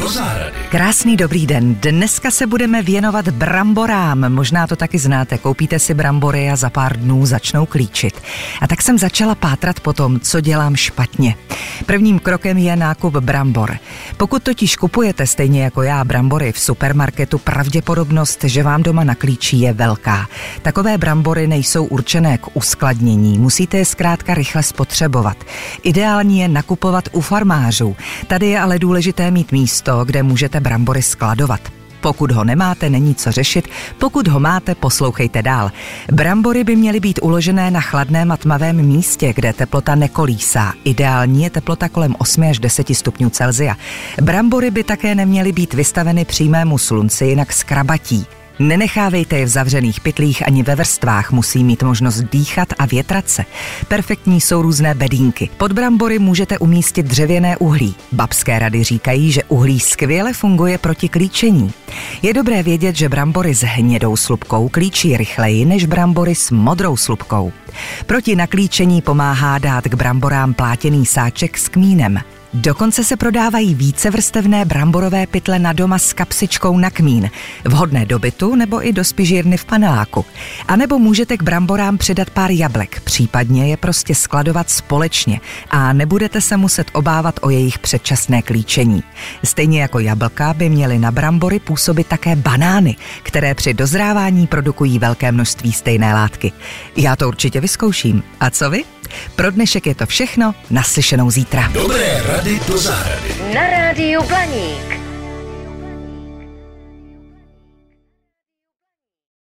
do zahrady. Krásný dobrý den. Dneska se budeme věnovat bramborám. Možná to taky znáte. Koupíte si brambory a za pár dnů začnou klíčit. A tak jsem začala pátrat po tom, co dělám špatně. Prvním krokem je nákup brambor. Pokud totiž kupujete stejně jako já brambory v supermarketu, pravděpodobnost, že vám doma naklíčí je velká. Takové brambory nejsou určené k uskladnění, musíte je zkrátka rychle spotřebovat. Ideální je nakupovat u farmářů. Tady je ale důležité mít místo, kde můžete brambory skladovat. Pokud ho nemáte, není co řešit. Pokud ho máte, poslouchejte dál. Brambory by měly být uložené na chladném a tmavém místě, kde teplota nekolísá. Ideální je teplota kolem 8 až 10 stupňů Celzia. Brambory by také neměly být vystaveny přímému slunci, jinak skrabatí. Nenechávejte je v zavřených pytlích ani ve vrstvách, musí mít možnost dýchat a větrat se. Perfektní jsou různé bedínky. Pod brambory můžete umístit dřevěné uhlí. Babské rady říkají, že uhlí skvěle funguje proti klíčení. Je dobré vědět, že brambory s hnědou slupkou klíčí rychleji než brambory s modrou slupkou. Proti naklíčení pomáhá dát k bramborám plátěný sáček s kmínem. Dokonce se prodávají vícevrstevné bramborové pytle na doma s kapsičkou na kmín, vhodné do bytu nebo i do spižírny v paneláku. A nebo můžete k bramborám přidat pár jablek, případně je prostě skladovat společně a nebudete se muset obávat o jejich předčasné klíčení. Stejně jako jablka by měly na brambory působit také banány, které při dozrávání produkují velké množství stejné látky. Já to určitě vyzkouším. A co vy? Pro dnešek je to všechno, naslyšenou zítra. Dobré rady do zahrady. na Rádiu Blaník.